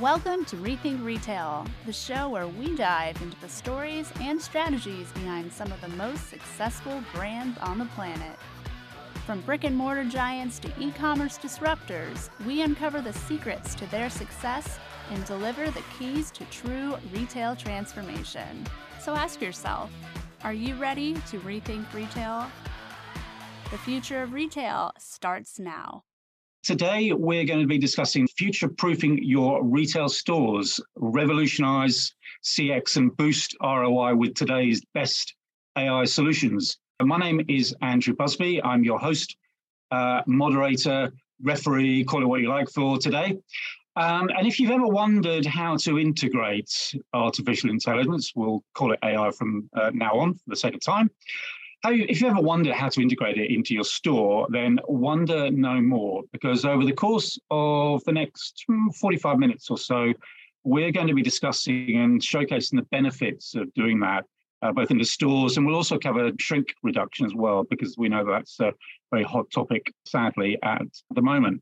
Welcome to Rethink Retail, the show where we dive into the stories and strategies behind some of the most successful brands on the planet. From brick and mortar giants to e commerce disruptors, we uncover the secrets to their success and deliver the keys to true retail transformation. So ask yourself are you ready to rethink retail? The future of retail starts now. Today, we're going to be discussing future proofing your retail stores, revolutionize CX, and boost ROI with today's best AI solutions. My name is Andrew Busby. I'm your host, uh, moderator, referee, call it what you like for today. Um, and if you've ever wondered how to integrate artificial intelligence, we'll call it AI from uh, now on for the sake of time, how you, if you ever wonder how to integrate it into your store, then wonder no more because over the course of the next hmm, 45 minutes or so, we're going to be discussing and showcasing the benefits of doing that, uh, both in the stores and we'll also cover shrink reduction as well because we know that's a very hot topic, sadly, at the moment.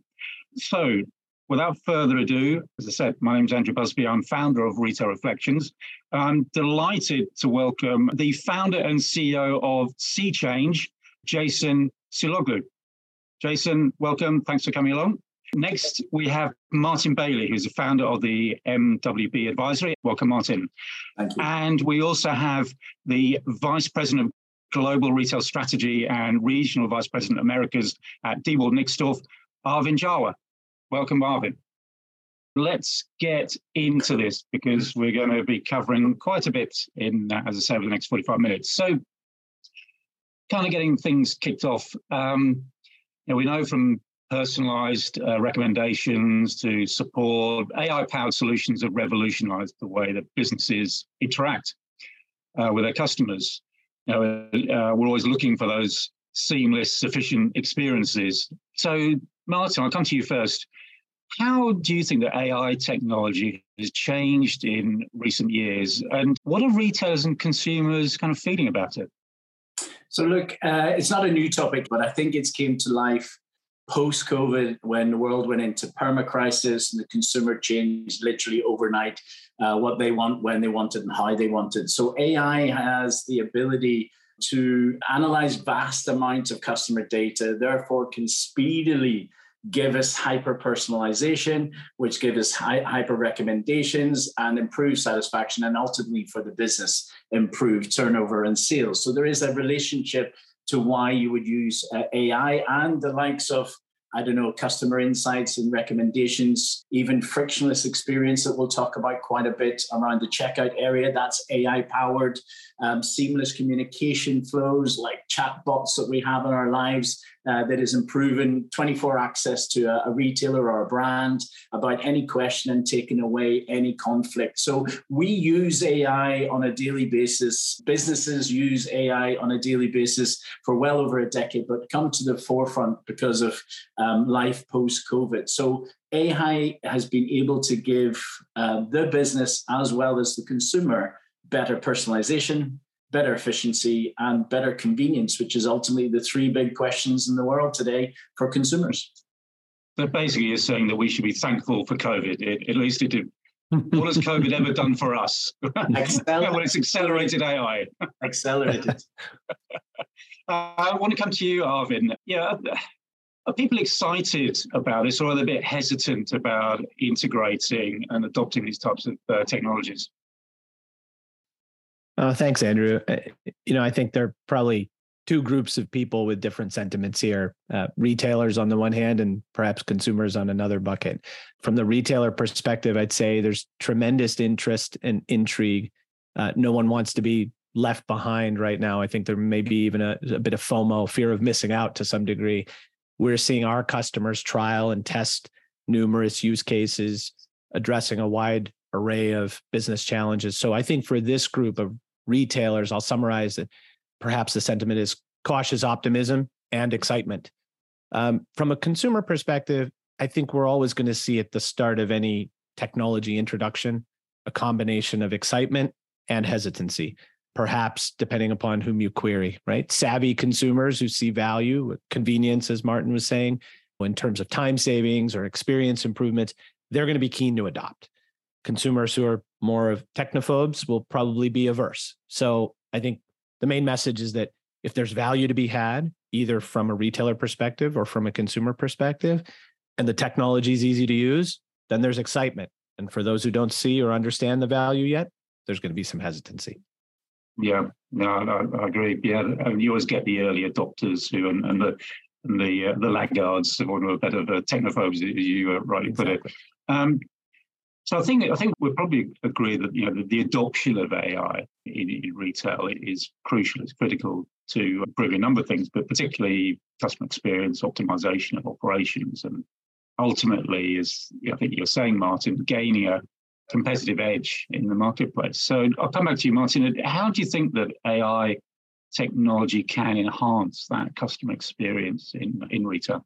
So without further ado, as I said, my name is Andrew Busby. I'm founder of Retail Reflections. I'm delighted to welcome the founder and CEO of SeeChange, Jason Souloglou. Jason, welcome. Thanks for coming along. Next, we have Martin Bailie, who's the founder of the MWB Advisory. Welcome, Martin. Thank you. And we also have the Vice President of Global Retail Strategy and Regional Vice President Americas at Diebold Nixdorf, Arvin Jawa. Welcome, Marvin. Let's get into this because we're going to be covering quite a bit in, uh, as I say, over the next 45 minutes. So, kind of getting things kicked off. Um, you know, we know from personalized uh, recommendations to support, AI powered solutions have revolutionized the way that businesses interact uh, with their customers. You know, uh, we're always looking for those seamless, sufficient experiences. So, Martin, I'll come to you first. How do you think that AI technology has changed in recent years? And what are retailers and consumers kind of feeling about it? So, look, uh, it's not a new topic, but I think it's came to life post COVID when the world went into perma crisis and the consumer changed literally overnight uh, what they want, when they want it, and how they want it. So, AI has the ability to analyze vast amounts of customer data, therefore, can speedily give us hyper personalization, which give us hyper recommendations and improve satisfaction, and ultimately for the business, improve turnover and sales. So there is a relationship to why you would use uh, AI and the likes of I don't know, customer insights and recommendations, even frictionless experience that we'll talk about quite a bit around the checkout area. That's AI powered, um, seamless communication flows like chatbots that we have in our lives uh, that is improving 24 access to a, a, retailer or a brand about any question and taking away any conflict. So we use AI on a daily basis. Businesses use AI on a daily basis for well over a decade, but come to the forefront because of um, life post COVID. So AI has been able to give uh, the business as well as the consumer better personalization, better efficiency and better convenience, which is ultimately the three big questions in the world today for consumers. So basically, you're saying that we should be thankful for COVID. It, at least it did. What has COVID ever done for us? well, it's accelerated AI. accelerated. Uh, I want to come to you, Arvin. Yeah, are people excited about this, or are they a bit hesitant about integrating and adopting these types of uh, technologies? Uh, thanks, Andrew. Uh, you know, I think there are probably two groups of people with different sentiments here uh, retailers on the one hand, and perhaps consumers on another bucket. From the retailer perspective, I'd say there's tremendous interest and intrigue. Uh, no one wants to be left behind right now. I think there may be even a, a bit of FOMO, fear of missing out to some degree. We're seeing our customers trial and test numerous use cases addressing a wide array of business challenges. So I think for this group of retailers, I'll summarize that perhaps the sentiment is cautious optimism and excitement. Um, from a consumer perspective, I think we're always going to see at the start of any technology introduction a combination of excitement and hesitancy, perhaps depending upon whom you query, right? Savvy consumers who see value, convenience, as Martin was saying, in terms of time savings or experience improvements, they're going to be keen to adopt. Consumers who are more of technophobes will probably be averse. So I think the main message is that if there's value to be had, either from a retailer perspective or from a consumer perspective, and the technology is easy to use, then there's excitement. And for those who don't see or understand the value yet, there's going to be some hesitancy. Yeah, no, I, I agree. Yeah, and you always get the early adopters who and, and the and the uh, the laggards, for want of a better the technophobes, as you uh, rightly exactly. put it. Um, so I think I think we probably agree that you know the, the adoption of AI in, in, retail is crucial. It's critical to improving a number of things, but particularly customer experience, optimization of operations, and ultimately, as I think you're saying, Martin, gaining a competitive edge in the marketplace. So I'll come back to you, Martin. How do you think that AI technology can enhance that customer experience in in retail?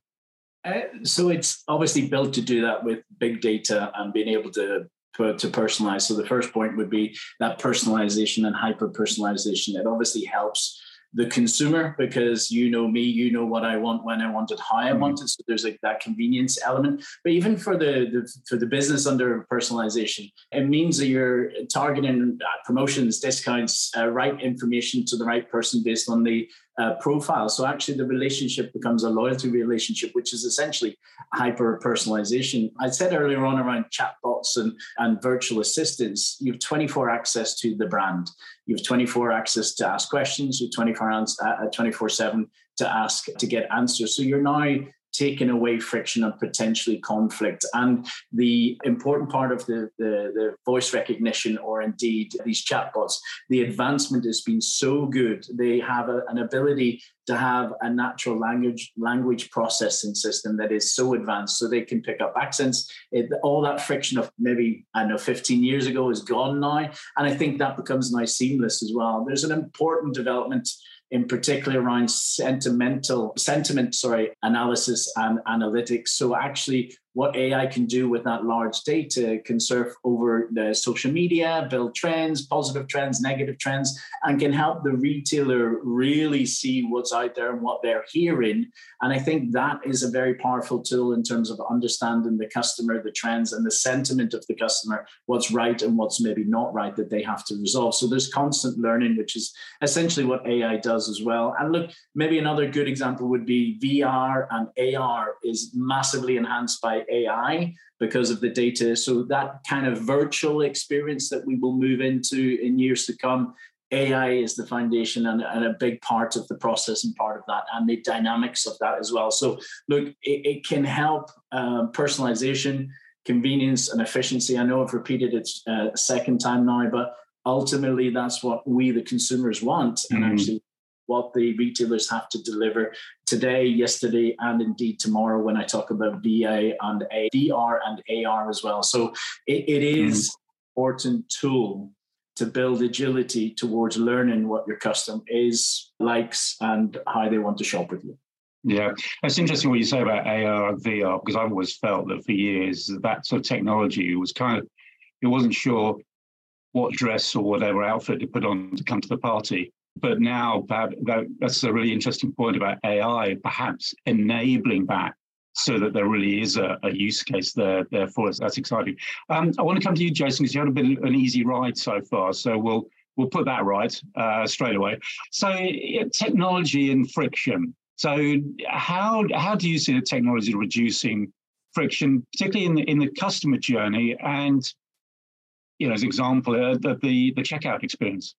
Uh, so it's obviously built to do that with big data and being able to to personalize. So the first point would be that personalization and hyper personalization. It obviously helps the consumer because you know me, you know what I want when I want it, how I want it. So there's like that convenience element. But even for the, the for the business under personalization, it means that you're targeting uh, promotions, discounts, uh, right information to the right person based on the uh, profile. So actually, the relationship becomes a loyalty relationship, which is essentially hyper personalization. I said earlier on around chatbots and, and virtual assistants, you have 24 access to the brand. You have 24 access to ask questions. You have 24 uh, 24 7 to ask to get answers. So you're now taken away friction and potentially conflict. And the important part of the, the, the, voice recognition, or indeed these chatbots, the advancement has been so good. They have a, an ability to have a natural language language processing system that is so advanced, so they can pick up accents. It, all that friction of maybe I know 15 years ago is gone now, and I think that becomes now seamless as well. There's an important development in particular around sentimental sentiment, sorry, analysis and analytics. So actually what AI can do with that large data can surf over the social media, build trends, positive trends, negative trends, and can help the retailer really see what's out there and what they're hearing. And I think that is a very powerful tool in terms of understanding the customer, the trends, and the sentiment of the customer, what's right and what's maybe not right that they have to resolve. So there's constant learning, which is essentially what AI does as well. And look, maybe another good example would be VR and AR is massively enhanced by AI because of the data. So that kind of virtual experience that we will move into in years to come, AI is the foundation and, and a big part of the process and part of that, and the dynamics of that as well. So look, it, it can help uh, personalization, convenience, and efficiency. I know I've repeated it uh, a second time now, but ultimately that's what we the consumers want and mm-hmm. actually what the retailers have to deliver today, yesterday, and indeed tomorrow when I talk about VA and A, VR and AR as well. So it, it is mm. important tool to build agility towards learning what your customer is, likes, and how they want to shop with you. Yeah, it's interesting what you say about AR and VR because I've always felt that for years that sort of technology was kind of, it wasn't sure what dress or whatever outfit to put on to come to the party. But now that, that, that's a really interesting point about AI, perhaps enabling that so that there really is a, a use case there, there for us. That's exciting. Um, I want to come to you, Jason, because you had a bit of an easy ride so far. So we'll we'll put that right uh, straight away. So technology and friction. So how how do you see the technology reducing friction, particularly in the in the customer journey and you know, as an example, uh, the, the the checkout experience?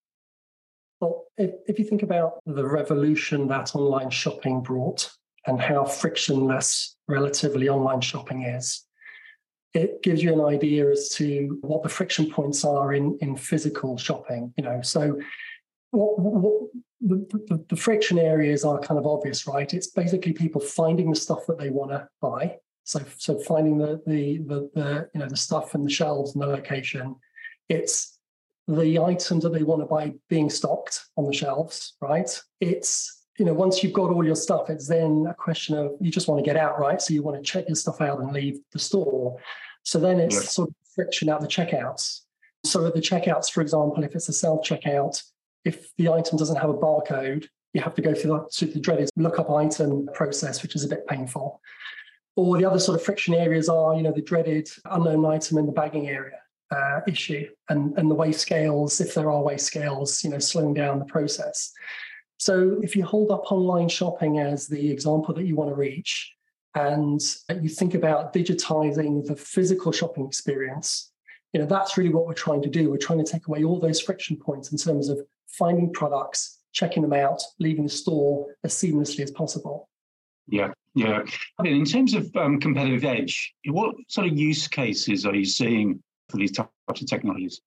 Well, if, if you think about the revolution that online shopping brought and how frictionless relatively online shopping is, it gives you an idea as to what the friction points are in, in physical shopping. You know, so what, what the, the, the friction areas are kind of obvious, right? It's basically people finding the stuff that they want to buy. So, so finding the, the the the you know the stuff in the shelves and the location. It's the items that they want to buy being stocked on the shelves, right? It's, you know, once you've got all your stuff, it's then a question of you just want to get out, right? So you want to check your stuff out and leave the store. So then it's yes. sort of friction at the checkouts. So at the checkouts, for example, if it's a self checkout, if the item doesn't have a barcode, you have to go through the, through the dreaded lookup item process, which is a bit painful. Or the other sort of friction areas are, you know, the dreaded unknown item in the bagging area uh, issue and, and the weigh scales, if there are weigh scales, you know, slowing down the process. So if you hold up online shopping as the example that you want to reach, and you think about digitizing the physical shopping experience, you know, that's really what we're trying to do. We're trying to take away all those friction points in terms of finding products, checking them out, leaving the store as seamlessly as possible. Yeah, yeah. I mean, In terms of um, competitive edge, what sort of use cases are you seeing for these types of technologies?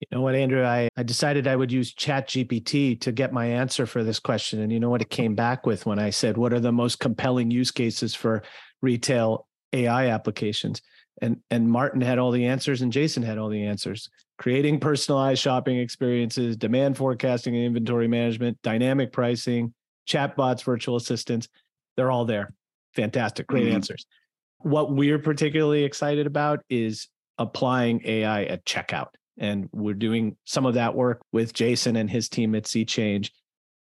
You know what, Andrew? I, I decided I would use Chat GPT to get my answer for this question. And you know what it came back with when I said, What are the most compelling use cases for retail AI applications? And, and Martin had all the answers and Jason had all the answers. Creating personalized shopping experiences, demand forecasting and inventory management, dynamic pricing, chatbots, virtual assistants, they're all there. Fantastic, great mm-hmm. answers. What we're particularly excited about is applying AI at checkout. And we're doing some of that work with Jason and his team at SeeChange.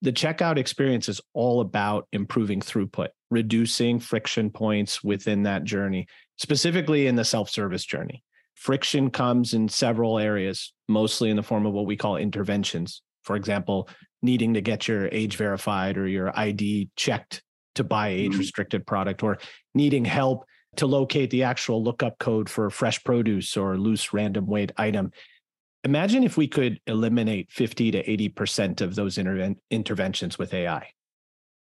The checkout experience is all about improving throughput, reducing friction points within that journey, specifically in the self service journey. Friction comes in several areas, mostly in the form of what we call interventions. For example, needing to get your age verified or your ID checked to buy age mm-hmm. restricted product or needing help to locate the actual lookup code for fresh produce or loose random weight item. Imagine if we could eliminate 50 to 80% of those interven- interventions with AI.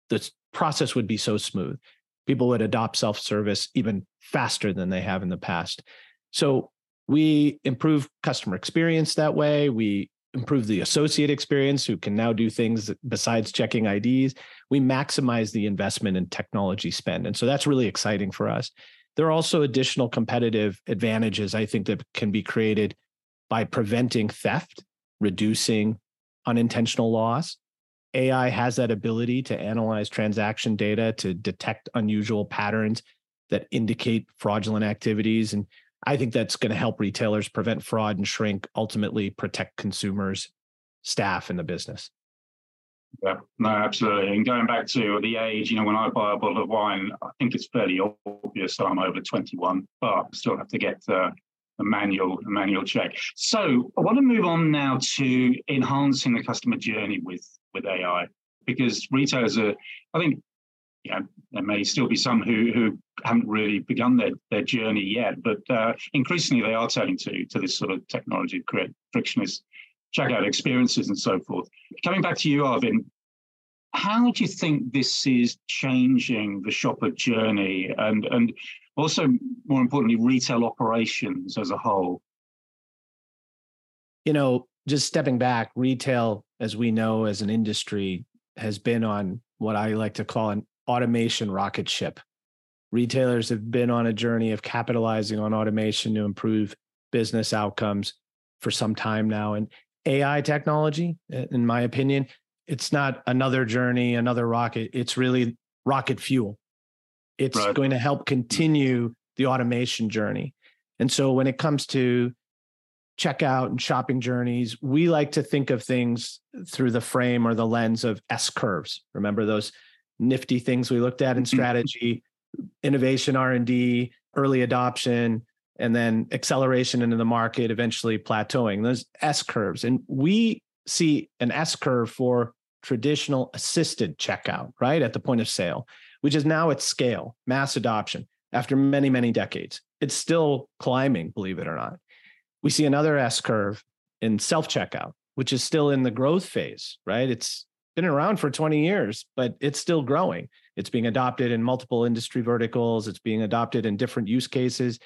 The process would be so smooth. People would adopt self service even faster than they have in the past. So we improve customer experience that way. We improve the associate experience who can now do things besides checking IDs. We maximize the investment in technology spend. And so that's really exciting for us. There are also additional competitive advantages I think that can be created by preventing theft, reducing unintentional loss. AI has that ability to analyze transaction data to detect unusual patterns that indicate fraudulent activities. And I think that's going to help retailers prevent fraud and shrink, ultimately protect consumers, staff, and the business. Yeah, no, absolutely. And going back to the age, you know, when I buy a bottle of wine, I think it's fairly obvious I'm over 21, but I still have to get uh, a manual a manual check. So I want to move on now to enhancing the customer journey with with AI because retailers are, I think, you know, there may still be some who who haven't really begun their, their journey yet, but uh, increasingly they are turning to to this sort of technology to create frictionless checkout experiences and so forth. Coming back to you, Arvin, how do you think this is changing the shopper journey and and also more importantly retail operations as a whole? You know, just stepping back, retail, as we know as an industry, has been on what I like to call an automation rocket ship. Retailers have been on a journey of capitalizing on automation to improve business outcomes for some time now. And AI technology, in my opinion, it's not another journey, another rocket. It's really rocket fuel. It's right. going to help mm-hmm. continue the automation journey. And so when it comes to checkout and shopping journeys, we like to think of things through the frame or the lens of S curves. Remember those nifty things we looked at in mm-hmm. strategy, innovation R&D, early adoption, and then acceleration into the market, eventually plateauing. Those S curves. And we see an S curve for traditional assisted checkout, right? At the point of sale, which is now at scale, mass adoption after many, many decades. It's still climbing, believe it or not. We see another S curve in self checkout, which is still in the growth phase, right? It's been around for 20 years, but it's still growing. It's being adopted in multiple industry verticals, it's being adopted in different use cases.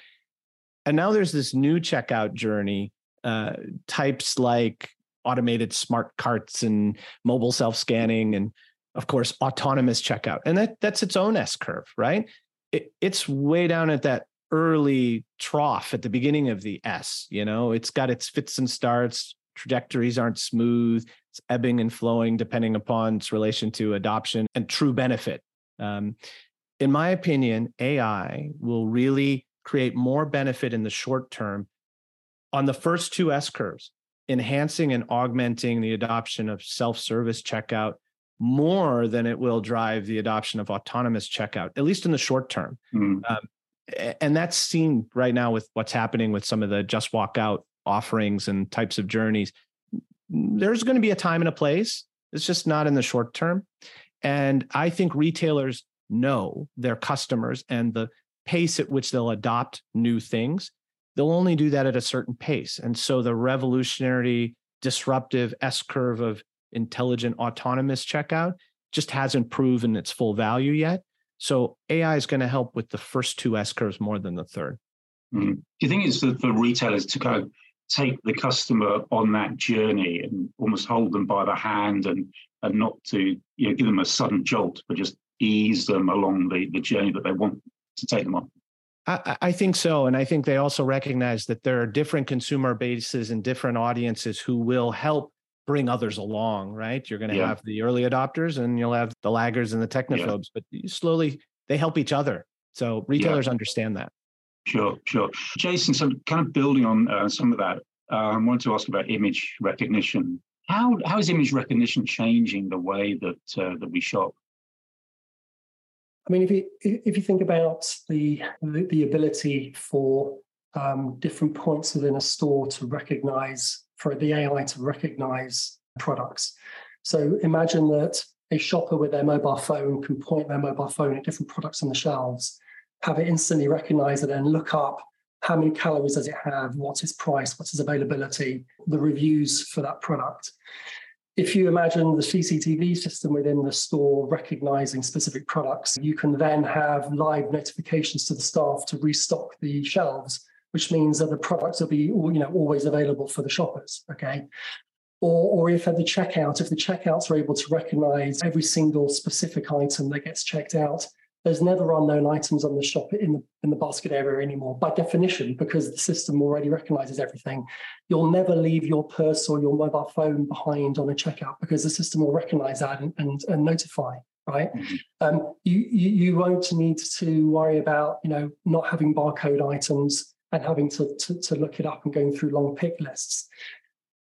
And now there's this new checkout journey, uh, types like automated smart carts and mobile self scanning, and of course, autonomous checkout. And that, that's its own S curve, right? It, it's way down at that early trough at the beginning of the S. You know, it's got its fits and starts, trajectories aren't smooth, it's ebbing and flowing depending upon its relation to adoption and true benefit. Um, in my opinion, AI will really create more benefit in the short term on the first two S curves, enhancing and augmenting the adoption of self service checkout more than it will drive the adoption of autonomous checkout, at least in the short term. Mm. Um, and that's seen right now with what's happening with some of the just walk out offerings and types of journeys. There's going to be a time and a place. It's just not in the short term. And I think retailers know their customers and the pace at which they'll adopt new things. They'll only do that at a certain pace. And so the revolutionary, disruptive S curve of intelligent autonomous checkout just hasn't proven its full value yet. So AI is going to help with the first two S curves more than the third. Mm. Do you think it's for retailers to go take the customer on that journey and almost hold them by the hand and and not to you know give them a sudden jolt, but just ease them along the, the journey that they want to take them on? I, I, think so. And I think they also recognize that there are different consumer bases and different audiences who will help bring others along, right? You're going to yeah. have the early adopters and you'll have the laggers and the technophobes, yeah. but slowly they help each other. So retailers yeah. understand that. Sure, sure. Jason, so kind of building on uh, some of that, uh, I wanted to ask about image recognition. How how is image recognition changing the way that uh, that we shop? I mean, if you if you think about the the, the ability for um, different points within a store to recognize for the AI to recognize products. So imagine that a shopper with their mobile phone can point their mobile phone at different products on the shelves, have it instantly recognize it and look up how many calories does it have, what's its price, what's its availability, the reviews for that product. If you imagine the CCTV system within the store recognizing specific products, you can then have live notifications to the staff to restock the shelves which means that the products will be you know always available for the shoppers. Okay. Or, or if at the checkout, if the checkouts are able to recognize every single specific item that gets checked out, there's never unknown items on the shop in the in the basket area anymore by definition because the system already recognizes everything you'll never leave your purse or your mobile phone behind on a checkout because the system will recognize that and, and, and notify right mm-hmm. um, you, you you won't need to worry about you know not having barcode items and having to, to, to look it up and going through long pick lists.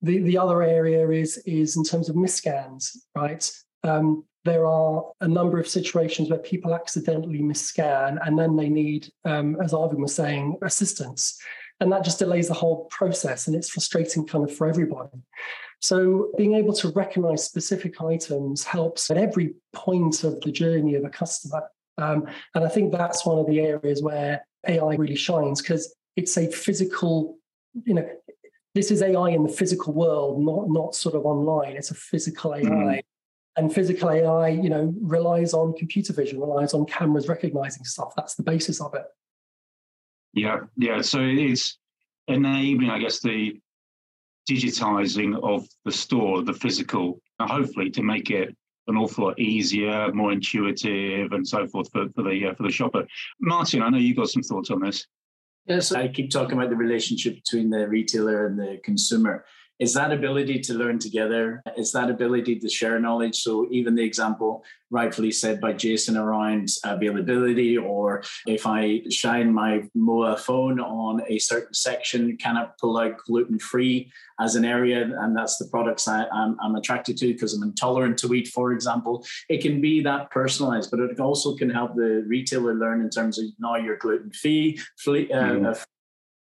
The, the other area is, is in terms of miscans right? Um, there are a number of situations where people accidentally misscan and then they need, um, as Arvin was saying, assistance. And that just delays the whole process and it's frustrating kind of for everybody. So being able to recognize specific items helps at every point of the journey of a customer. Um, and I think that's one of the areas where AI really shines because it's a physical, you know, this is AI in the physical world, not not sort of online. It's a physical AI. Mm. And physical AI, you know, relies on computer vision, relies on cameras recognizing stuff. That's the basis of it. Yeah, yeah. So it's enabling, I guess, the digitizing of the store, the physical, hopefully to make it an awful lot easier, more intuitive, and so forth for, for the uh, for the shopper. Martin, I know you got some thoughts on this. Yes, I keep talking about the relationship between the retailer and the consumer. Is that ability to learn together? Is that ability to share knowledge? So, even the example rightfully said by Jason around availability, or if I shine my MOA phone on a certain section, can I pull out gluten free as an area? And that's the products I, am attracted to because I'm intolerant to wheat, for example. It can be that personalized, but it also can help the retailer learn in terms of now you're gluten free. Uh, mm.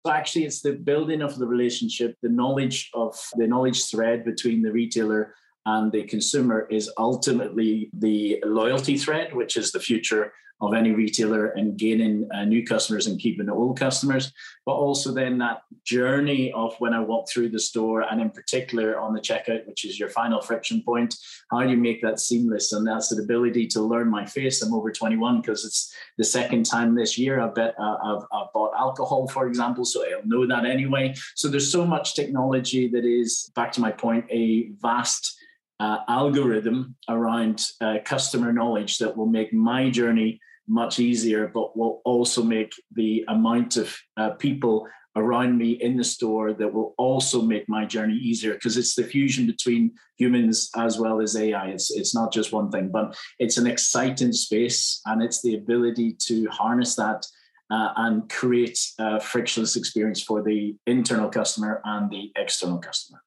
So actually, it's the building of the relationship, the knowledge of the knowledge thread between the retailer and the consumer is ultimately the loyalty thread, which is the future of any retailer and gaining uh, new customers and keeping old customers, but also then that journey of when I walk through the store and in particular on the checkout, which is your final friction point, how do you make that seamless? And that's the ability to learn my face. I'm over 21 because it's the second time this year I've, bet uh, I've, I've bought alcohol, for example, so I'll know that anyway. So there's so much technology that is, back to my point, a vast uh, algorithm around uh, customer knowledge that will make my journey much easier, but will also make the amount of uh, people around me in the store that will also make my journey easier because it's the fusion between humans as well as AI. It's it's not just one thing, but it's an exciting space, and it's the ability to harness that uh, and create a frictionless experience for the internal customer and the external customer.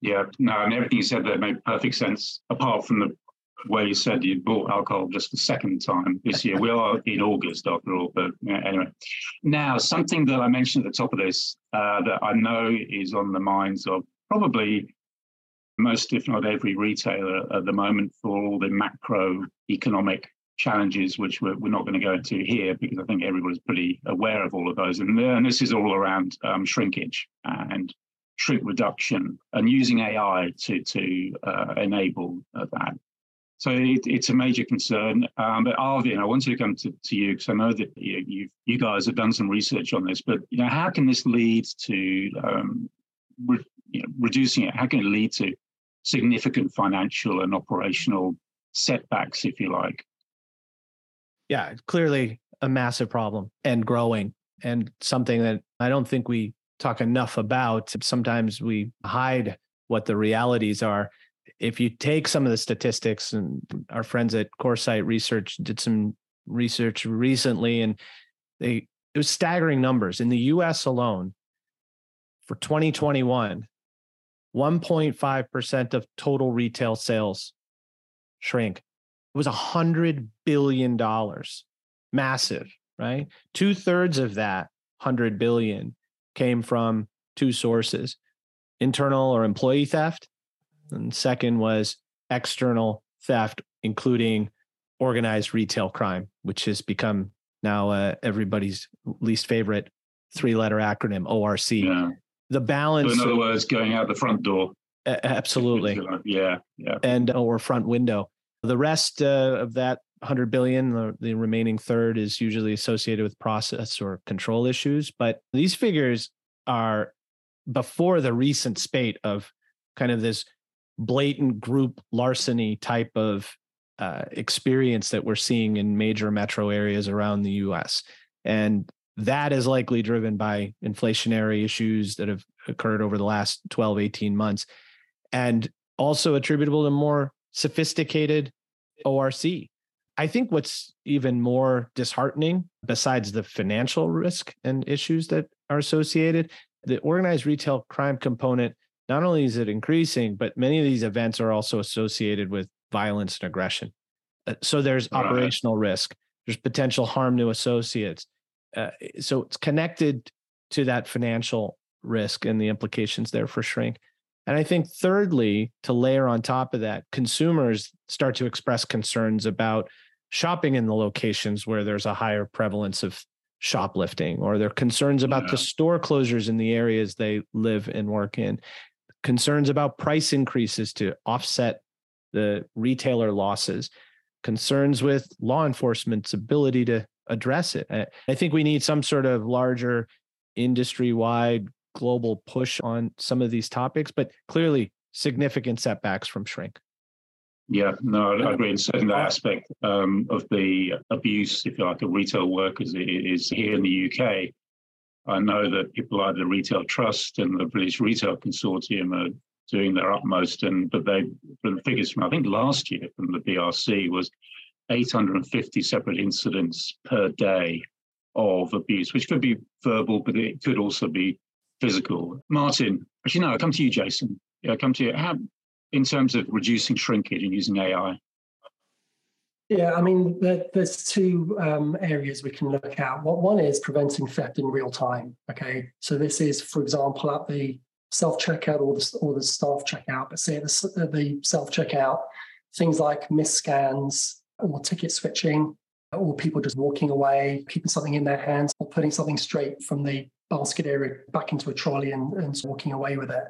Yeah, no, and everything you said there made perfect sense. Apart from the where you said you bought alcohol just the second time this year. we are in August after all, but anyway. Now, something that I mentioned at the top of this uh, that I know is on the minds of probably most, if not every retailer at the moment for all the macroeconomic challenges, which we're, we're not going to go into here because I think everybody's pretty aware of all of those. And, and this is all around um, shrinkage and shrink reduction and using AI to, to uh, enable uh, that. So it, it's a major concern. Um, but Arvin, I wanted to come to, to you because I know that you, you, you guys have done some research on this. But you know, how can this lead to um, re, you know, reducing it? How can it lead to significant financial and operational setbacks, if you like? Yeah, clearly a massive problem and growing, and something that I don't think we talk enough about. Sometimes we hide what the realities are if you take some of the statistics and our friends at Coresight Research did some research recently and they it was staggering numbers. In the US alone for 2021 1.5% of total retail sales shrink. It was a hundred billion dollars. Massive right? Two-thirds of that 100 billion came from two sources internal or employee theft and second was external theft, including organized retail crime, which has become now uh, everybody's least favorite three letter acronym, ORC. Yeah. The balance. So in other words, going out the front door. absolutely. Yeah. Yeah. And or front window. The rest uh, of that 100 billion, the, the remaining third is usually associated with process or control issues. But these figures are before the recent spate of kind of this blatant group larceny type of uh, experience that we're seeing in major metro areas around the US. And that is likely driven by inflationary issues that have occurred over the last 12, 18 months, and also attributable to more sophisticated ORC. I think what's even more disheartening, besides the financial risk and issues that are associated, the organized retail crime component not only is it increasing, but many of these events are also associated with violence and aggression. Uh, so there's right. operational risk, there's potential harm to associates. Uh, so it's connected to that financial risk and the implications there for shrink. And I think, thirdly, to layer on top of that, consumers start to express concerns about shopping in the locations where there's a higher prevalence of shoplifting, or their concerns about yeah. the store closures in the areas they live and work in concerns about price increases to offset the retailer losses, concerns with law enforcement's ability to address it. I think we need some sort of larger industry wide global push on some of these topics, but clearly significant setbacks from shrink. Yeah, no, I agree. And certainly that aspect um, of the abuse, if you like, of retail workers is here in the UK. I know that people like the Retail Trust and the British Retail Consortium are doing their utmost, and but they the figures from I think last year from the BRC was 850 separate incidents per day of abuse, which could be verbal, but it could also be physical. Martin, actually, no, I come to you, Jason. Yeah, I come to you. How, in terms of reducing shrinkage and using AI, yeah, I mean, there, there's two um, areas we can look at. What one is preventing theft in real time. Okay, so this is, for example, at the self checkout or the or the staff checkout. But say the, the self checkout, things like misscans or ticket switching, or people just walking away, keeping something in their hands, or putting something straight from the basket area back into a trolley and, and walking away with it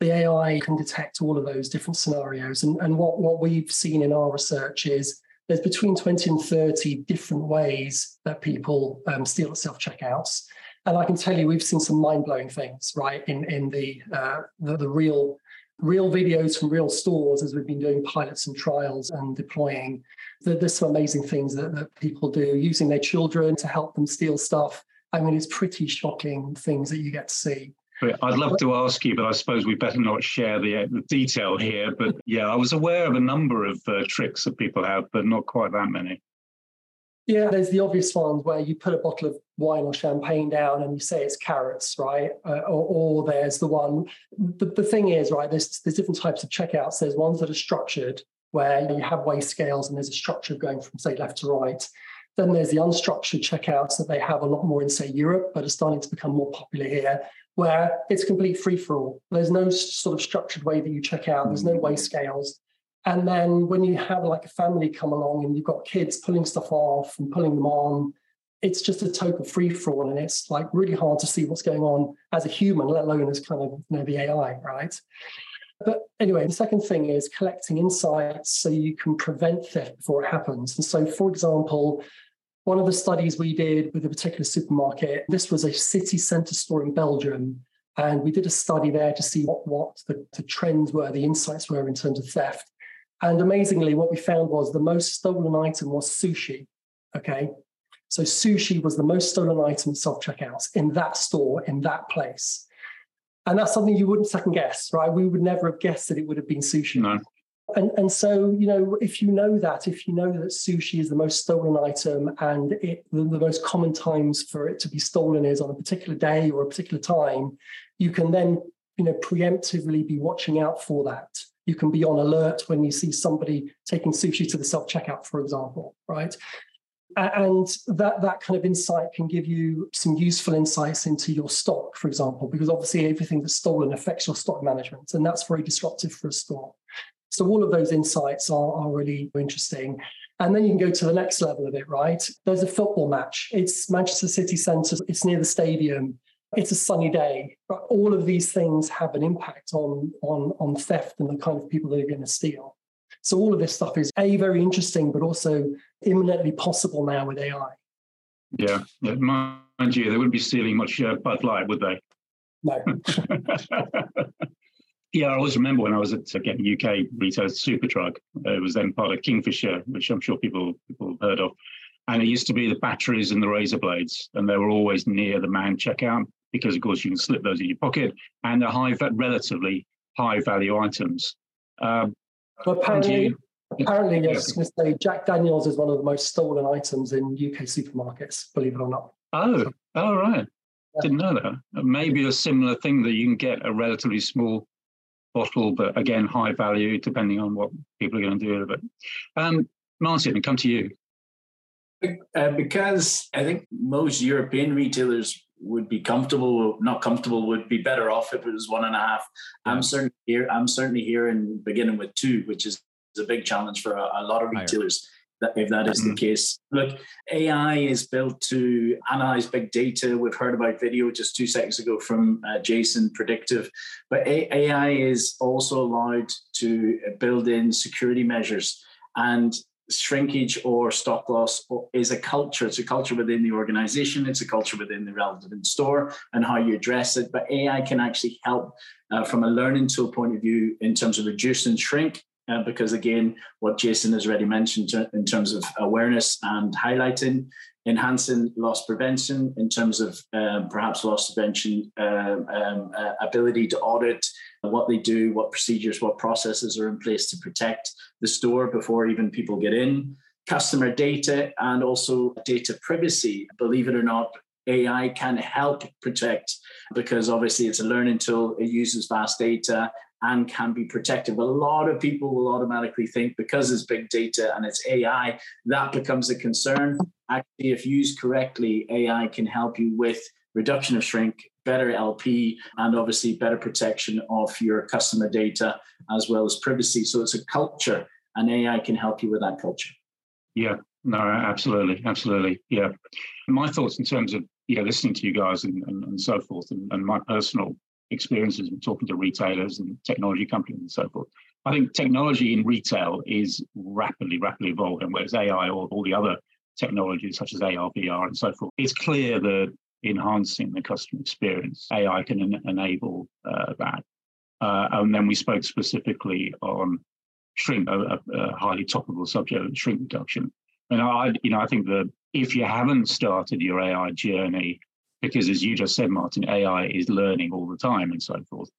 the AI can detect all of those different scenarios. And, and what, what we've seen in our research is there's between 20 and 30 different ways that people um, steal at self checkouts. And I can tell you, we've seen some mind blowing things, right? In in the, uh, the, the real real videos from real stores as we've been doing pilots and trials and deploying. There's some amazing things that, that people do using their children to help them steal stuff. I mean, it's pretty shocking things that you get to see. I'd love to ask you, but I suppose we better not share the, uh, the detail here. But yeah, I was aware of a number of uh, tricks that people have, but not quite that many. Yeah, there's the obvious ones where you put a bottle of wine or champagne down and you say it's carrots, right? Uh, or, or, there's the one. The, the thing is, right? There's there's different types of checkouts. There's ones that are structured, where you have weigh scales and there's a structure going from, say, left to right. Then there's the unstructured checkouts that they have a lot more in, say, Europe, but are starting to become more popular here, where it's complete free for all. There's no sort of structured way that you check out, there's no weigh mm. scales. And then when you have like a family come along and you've got kids pulling stuff off and pulling them on, it's just a total free for all. And it's like really hard to see what's going on as a human, let alone as kind of you know, the AI, right? But anyway, the second thing is collecting insights so you can prevent theft before it happens. And so, for example, one of the studies we did with a particular supermarket, this was a city centre store in Belgium. And we did a study there to see what, what the, the trends were, the insights were in terms of theft. And amazingly, what we found was the most stolen item was sushi. Okay. So sushi was the most stolen item in self checkouts in that store, in that place. And that's something you wouldn't second guess, right? We would never have guessed that it would have been sushi. No. And, and so, you know, if you know that, if you know that sushi is the most stolen item and it, the, the most common times for it to be stolen is on a particular day or a particular time, you can then, you know, preemptively be watching out for that. You can be on alert when you see somebody taking sushi to the self checkout, for example, right? and that that kind of insight can give you some useful insights into your stock for example because obviously everything that's stolen affects your stock management and that's very disruptive for a store so all of those insights are, are really interesting. And then you can go to the next level of it right? There's a football match. It's manchester city centre. It's near the stadium. It's a sunny day. But all of these things have an impact on on on theft and the kind of people that are going to steal. So all of this stuff is a very interesting, but also imminently possible now with AI. Yeah, mind you, they wouldn't be stealing much uh, Bud Light, would they? No. yeah, I always remember when I was at again UK retail Superdrug. Uh, it was then part of Kingfisher, which I'm sure people people have heard of. And it used to be the batteries and the razor blades, and they were always near the man checkout because, of course, you can slip those in your pocket, and they're high, relatively high value items. Um, apparently, apparently, yes, I was going to say Jack Daniels is one of the most stolen items in UK supermarkets, believe it or not. Oh, so, oh right. Yeah. Didn't know that. Maybe a similar thing that you can get a relatively small bottle, but again, high value, depending on what people are going to do with it. Um, Martin, come to you. Uh, because I think most European retailers would be comfortable, not comfortable, would be better off if it was one and a half. I'm certainly here. I'm certainly here and beginning with two, which is a big challenge for a, a lot of retailers. That if that is mm-hmm. the case, look, AI is built to analyze big data. We've heard about video just two seconds ago from uh, Jason Predictive, but AI is also allowed to build in security measures and shrinkage or stock loss is a culture. It's a culture within the organization. It's a culture within the relevant store and how you address it. But AI can actually help uh, from a learning tool point of view in terms of reduce and shrink. Uh, because again, what Jason has already mentioned in terms of awareness and highlighting, enhancing loss prevention in terms of um, perhaps loss prevention um, um, uh, ability to audit what they do, what procedures, what processes are in place to protect the store before even people get in, customer data, and also data privacy. Believe it or not, AI can help protect because obviously it's a learning tool, it uses vast data and can be protected. A lot of people will automatically think because it's big data and it's AI, that becomes a concern. Actually, if used correctly, AI can help you with reduction of shrink, better LP, and obviously better protection of your customer data as well as privacy. So it's a culture, and AI can help you with that culture. Yeah, no, absolutely, absolutely. Yeah, my thoughts in terms of yeah, listening to you guys and, and, and so forth, and, and my personal experiences with talking to retailers and technology companies and so forth. I think technology in retail is rapidly, rapidly evolving, whereas AI or all the other technologies such as AR, VR, and so forth, it's clear that enhancing the customer experience. AI can en- enable uh, that. Uh, and then we spoke specifically on shrink, a, a, highly topical subject, shrink reduction. And I, you know, I think that if you haven't started your AI journey, because as you just said, Martin, AI is learning all the time and so forth.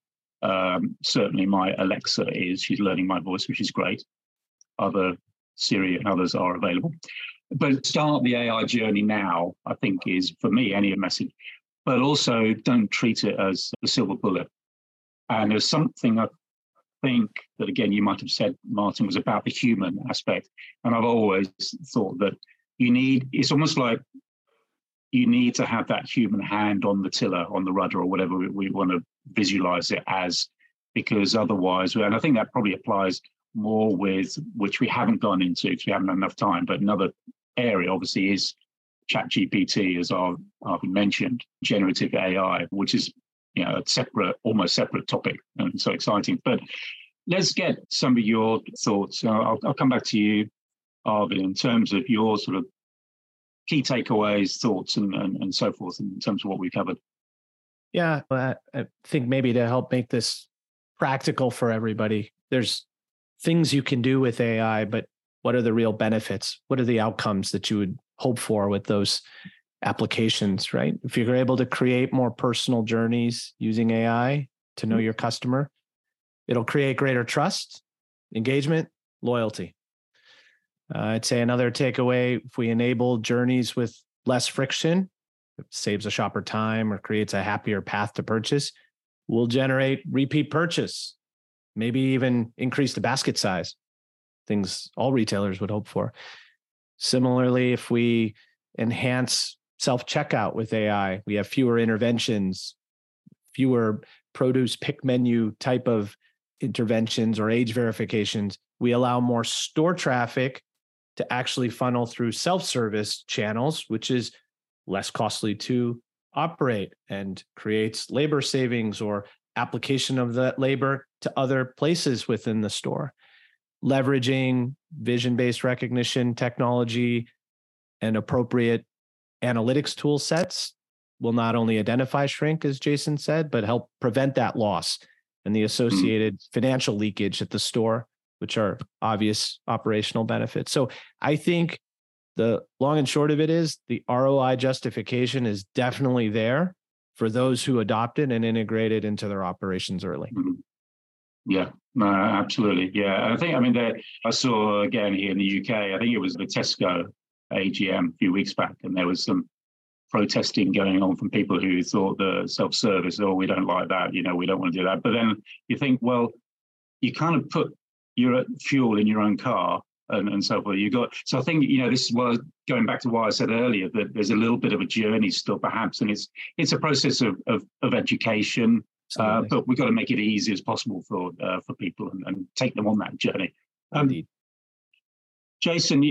Um, certainly, my Alexa is; she's learning my voice, which is great. Other Siri and others are available. But start the AI journey now, I think, is for me any message. But also don't treat it as a silver bullet. And there's something I think that again, you might have said Martin was about the human aspect, and I've always thought that you need. It's almost like you need to have that human hand on the tiller, on the rudder, or whatever we, we want to visualize it as, because otherwise, and I think that probably applies more with which we haven't gone into because we haven't had enough time. But another area, obviously, is ChatGPT, as I've, mentioned, generative AI, which is you know a separate, almost separate topic, and so exciting. But let's get some of your thoughts. I'll, I'll come back to you, Arvin, in terms of your sort of key takeaways, thoughts, and, and, and so forth in terms of what we covered. Yeah, I think maybe to help make this practical for everybody, there's things you can do with AI, but what are the real benefits? What are the outcomes that you would hope for with those applications, right? If you're able to create more personal journeys using AI to know mm-hmm. your customer, it'll create greater trust, engagement, loyalty. Uh, I'd say another takeaway if we enable journeys with less friction, saves a shopper time or creates a happier path to purchase, will generate repeat purchase, maybe even increase the basket size, things all retailers would hope for. Similarly, if we enhance self checkout with AI, we have fewer interventions, fewer produce pick menu type of interventions or age verifications. We allow more store traffic to actually funnel through self service channels, which is less costly to operate and creates labor savings or application of that labor to other places within the store. Leveraging vision based recognition technology and appropriate analytics tool sets will not only identify shrink, as Jason said, but help prevent that loss and the mm. associated financial leakage at the store which are obvious operational benefits. So I think the long and short of it is the ROI justification is definitely there for those who adopt it and integrate it into their operations early. Mm-hmm. Yeah, absolutely. Yeah, I think I mean I saw again here in the UK. I think it was the Tesco AGM a few weeks back, and there was some protesting going on from people who thought the self-service, oh, we don't like that, you know, we don't want to do that. But then you think, well, you kind of put your fuel in your own car and, and so forth. You got so I think you know this is what going back to what I said earlier that there's a little bit of a journey still perhaps, and it's it's a process of of, of education. Uh, but we've got to make it easy as possible for uh, for people and, and, take them on that journey. Um, Jason,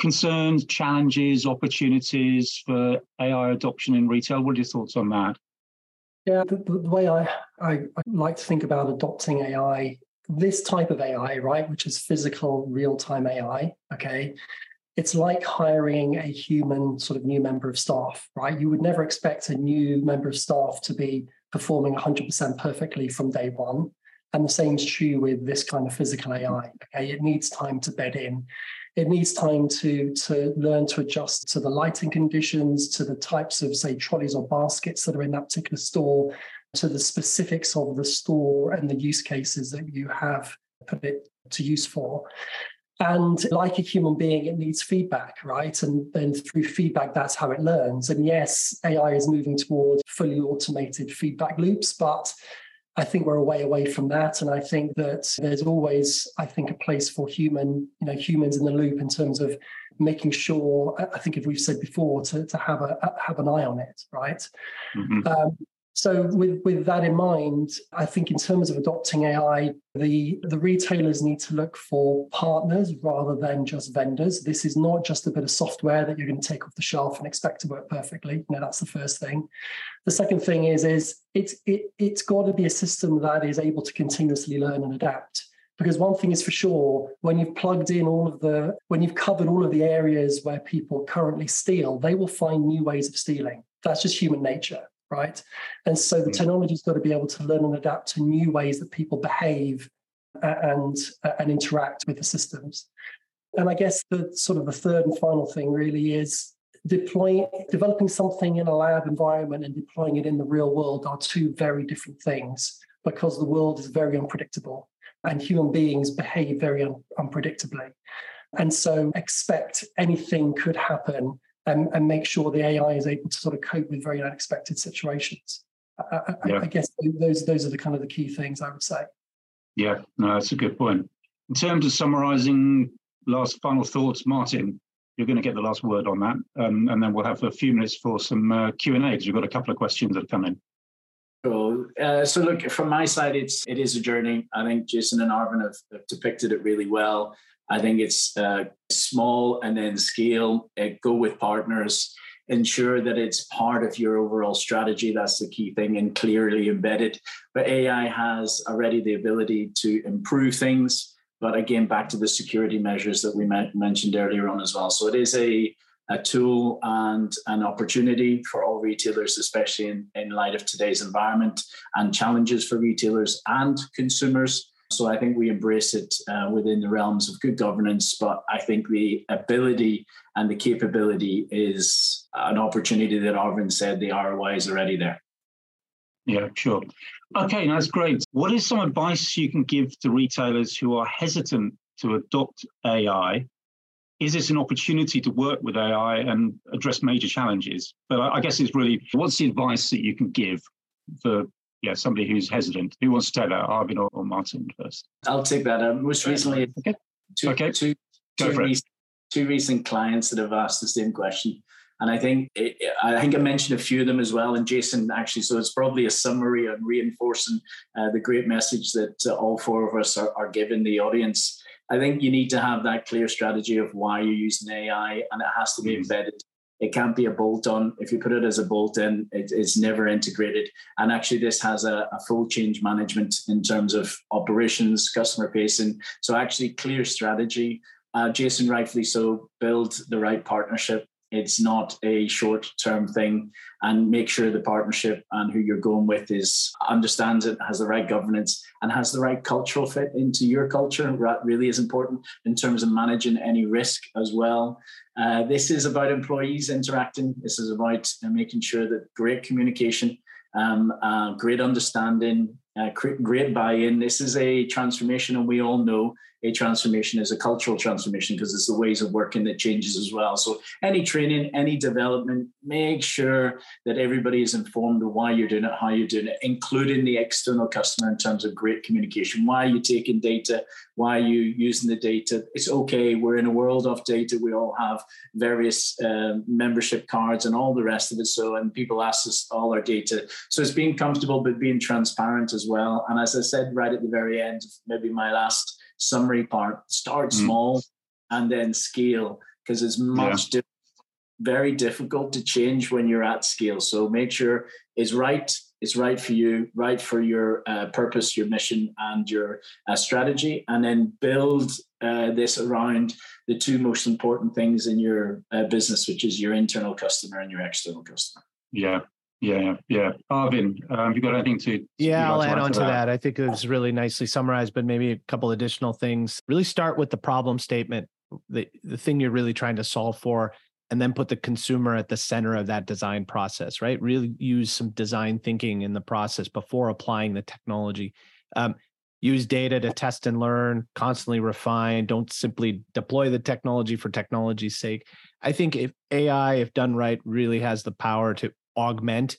concerns, challenges, opportunities for AI adoption in retail. What are your thoughts on that? Yeah, the, the way I, I, I like to think about adopting AI this type of AI, right, which is physical real time AI, okay, it's like hiring a human sort of new member of staff, right? You would never expect a new member of staff to be performing 100% perfectly from day one. And the same is true with this kind of physical AI. Okay, it needs time to bed in. It needs time to, to learn to adjust to the lighting conditions, to the types of, say, trolleys or baskets that are in that particular store, to the specifics of the store and the use cases that you have put it to use for. And like a human being, it needs feedback, right? And then through feedback, that's how it learns. And yes, AI is moving towards fully automated feedback loops, but I think we're a way away from that. And I think that there's always, I think, a place for human, you know, humans in the loop in terms of making sure. I think, if we've said before, to, to have a have an eye on it, right? Mm-hmm. Um, so with, with that in mind, I think in terms of adopting AI, the, the retailers need to look for partners rather than just vendors. This is not just a bit of software that you're going to take off the shelf and expect to work perfectly. You know, that's the first thing. The second thing is, is it's it, it's got to be a system that is able to continuously learn and adapt because one thing is for sure when you've plugged in all of the when you've covered all of the areas where people currently steal they will find new ways of stealing that's just human nature right? And so the mm. technology's got to be able to learn and adapt to new ways that people behave and and interact with the systems. And I guess the sort of the third and final thing really is deploying developing something in a lab environment and deploying it in the real world are two very different things because the world is very unpredictable and human beings behave very un- unpredictably. And so expect anything could happen and, and make sure the AI is able to sort of cope with very unexpected situations. I, yeah. I, guess those those are the kind of the key things I would say. Yeah, no, that's a good point. In terms of summarizing last final thoughts, Martin, you're going to get the last word on that, um, and then we'll have a few minutes for some uh, Q and A because we've got a couple of questions that have come in. Cool. Uh, so look, from my side, it's it is a journey. I think Jason and Arvin have, have depicted it really well. I think it's uh, small and then scale. Uh, go with partners. Ensure that it's part of your overall strategy. That's the key thing, and clearly embedded. But AI has already the ability to improve things but again, back to the security measures that we mentioned earlier on as well. So it is a, a tool and an opportunity for all retailers, especially in, in light of today's environment and challenges for retailers and consumers. So I think we embrace it uh, within the realms of good governance, but I think the ability and the capability is an opportunity that Arvin said the ROI is already there. Yeah, sure. Okay, that's great. What is some advice you can give to retailers who are hesitant to adopt AI? Is this an opportunity to work with AI and address major challenges? But I guess it's really what's the advice that you can give for yeah somebody who's hesitant? Who wants to take that, Arvin or, or Martin first? I'll take that. Uh, most recently, okay. Two, okay. Two, two, recent, two recent clients that have asked the same question. And I think it, I think I mentioned a few of them as well. And Jason actually, so it's probably a summary on reinforcing uh, the great message that uh, all four of us are, are giving the audience. I think you need to have that clear strategy of why you're using AI, and it has to be mm-hmm. embedded. It can't be a bolt on. If you put it as a bolt in, it, it's never integrated. And actually, this has a, a full change management in terms of operations, customer facing. So, actually, clear strategy. Uh, Jason rightfully so build the right partnership it's not a short term thing. And make sure the partnership and who you're going with is understands it has the right governance and has the right cultural fit into your culture. That really is important in terms of managing any risk as well. Uh, this is about employees interacting. This is about uh, making sure that great communication um, uh, great understanding uh, great buy-in. This is a transformation and we all know a transformation is a cultural transformation because it's the ways of working that changes as well. So any training, any development, make sure that everybody is informed of why you're doing it, how you're doing it, including the external customer in terms of great communication. Why are you taking data? Why are you using the data? It's okay. We're in a world of data. We all have various uh, membership cards and all the rest of it. So, and people ask us all our data. So it's being comfortable, but being transparent as well. And as I said right at the very end, maybe my last summary part. Start mm. small and then scale because it's much yeah. very difficult to change when you're at scale. So make sure it's right. It's right for you, right for your uh, purpose, your mission, and your uh, strategy, and then build uh, this around the two most important things in your uh, business, which is your internal customer and your external customer. Yeah, yeah, yeah. Arvin, um, you got anything to? Yeah, I'll add on to that? that. I think it was really nicely summarized, but maybe a couple additional things. Really start with the problem statement, the the thing you're really trying to solve for, and then put the consumer at the center of that design process. Right? Really use some design thinking in the process before applying the technology. Um, use data to test and learn, constantly refine. Don't simply deploy the technology for technology's sake. I think if AI, if done right, really has the power to augment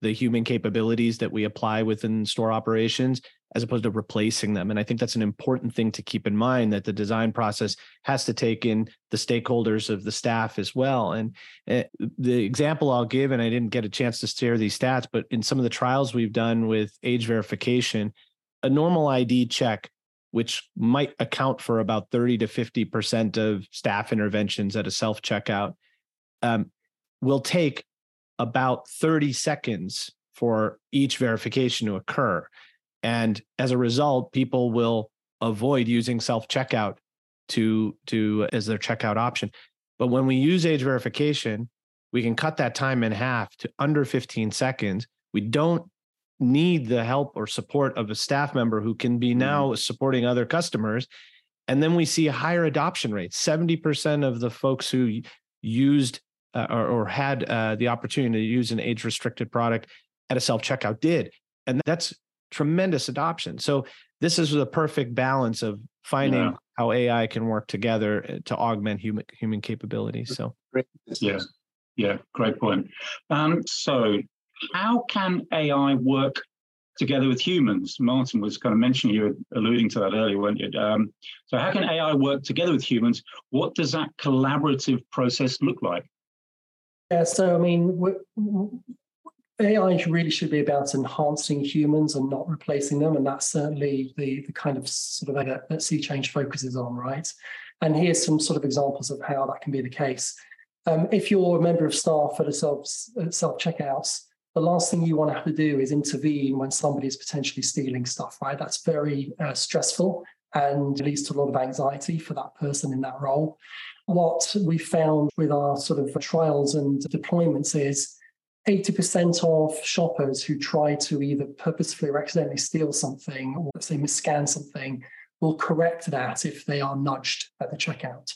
the human capabilities that we apply within store operations as opposed to replacing them. And i think that's an important thing to keep in mind that the design process has to take in the stakeholders of the staff as well. And uh, the example i'll give and i didn't get a chance to share these stats but in some of the trials we've done with age verification a normal id check which might account for about 30 to 50% of staff interventions at a self checkout um, will take about 30 seconds for each verification to occur. And as a result, people will avoid using self checkout to to as their checkout option. But when we use age verification, we can cut that time in half to under 15 seconds. We don't need the help or support of a staff member who can be mm-hmm. now supporting other customers. And then we see a higher adoption rate. 70% of the folks who used uh, or, or, had uh, the opportunity to use an age restricted product at a self checkout did. And that's tremendous adoption. So this is the perfect balance of finding yeah. how AI can work together uh, to augment human human capabilities. So yeah, yeah, great point. Um, so how can AI work together with humans? Martin was kind of mentioning, you were alluding to that earlier, weren't you? Um, so, how can AI work together with humans? What does that collaborative process look like? Yeah, so I mean, AI really should be about enhancing humans and not replacing them, and that's certainly the the kind of sort of that, that SeeChange focuses on, right? And here's some sort of examples of how that can be the case. Um, if you're a member of staff at a self self checkouts, the last thing you want to have to do is intervene when somebody is potentially stealing stuff, right? That's very uh, stressful and leads to a lot of anxiety for that person in that role. What we found with our sort of trials and deployments is 80% of shoppers who try to either purposefully or accidentally steal something or say misscan something will correct that if they are nudged at the checkout.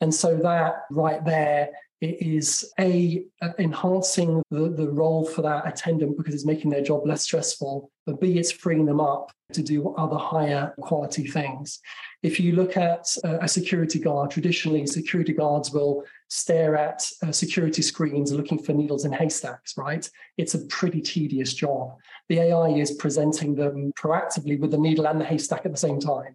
And so that right there it is a enhancing the, the role for that attendant because it's making their job less stressful but b it's freeing them up to do other higher quality things. If you look at a security guard traditionally security guards will stare at uh, security screens looking for needles in haystacks right? It's a pretty tedious job. The ai is presenting them proactively with the needle and the haystack at the same time.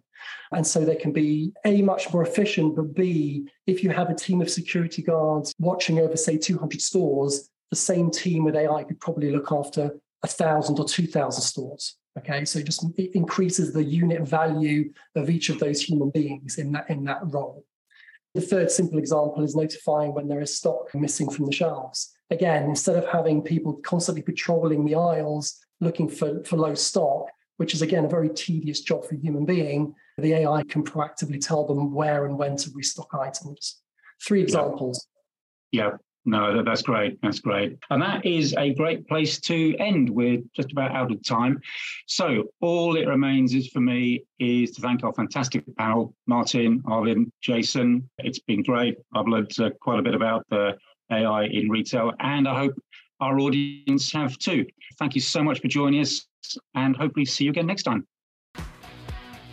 And so they can be A, much more efficient, but B, if you have a team of security guards watching over, say, 200 stores, the same team with AI could probably look after 1,000 or 2,000 stores. Okay, so it just it increases the unit value of each of those human beings in that in that role. The third simple example is notifying when there is stock missing from the shelves. Again, instead of having people constantly patrolling the aisles looking for, for low stock, which is again a very tedious job for a human being, the AI can proactively tell them where and when to restock items. Three examples. Yeah. yeah. No, that's great. That's great. And that is a great place to end. We're just about out of time. So all it remains is for me is to thank our fantastic panel, Martin, Arvin, Jason. It's been great. I've learned uh, quite a bit about the AI in retail, and I hope our audience have too. Thank you so much for joining us, and hopefully see you again next time.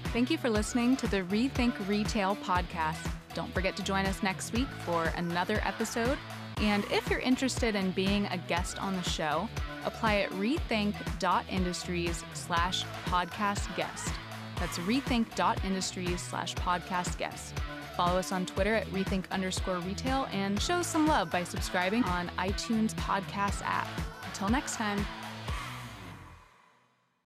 Thank you for listening to the Rethink Retail podcast. Don't forget to join us next week for another episode. And if you're interested in being a guest on the show, apply at rethink.industries slash podcast guest. That's rethink.industries slash podcast guest. Follow us on Twitter at rethink underscore retail and show some love by subscribing on iTunes podcast app. Until next time.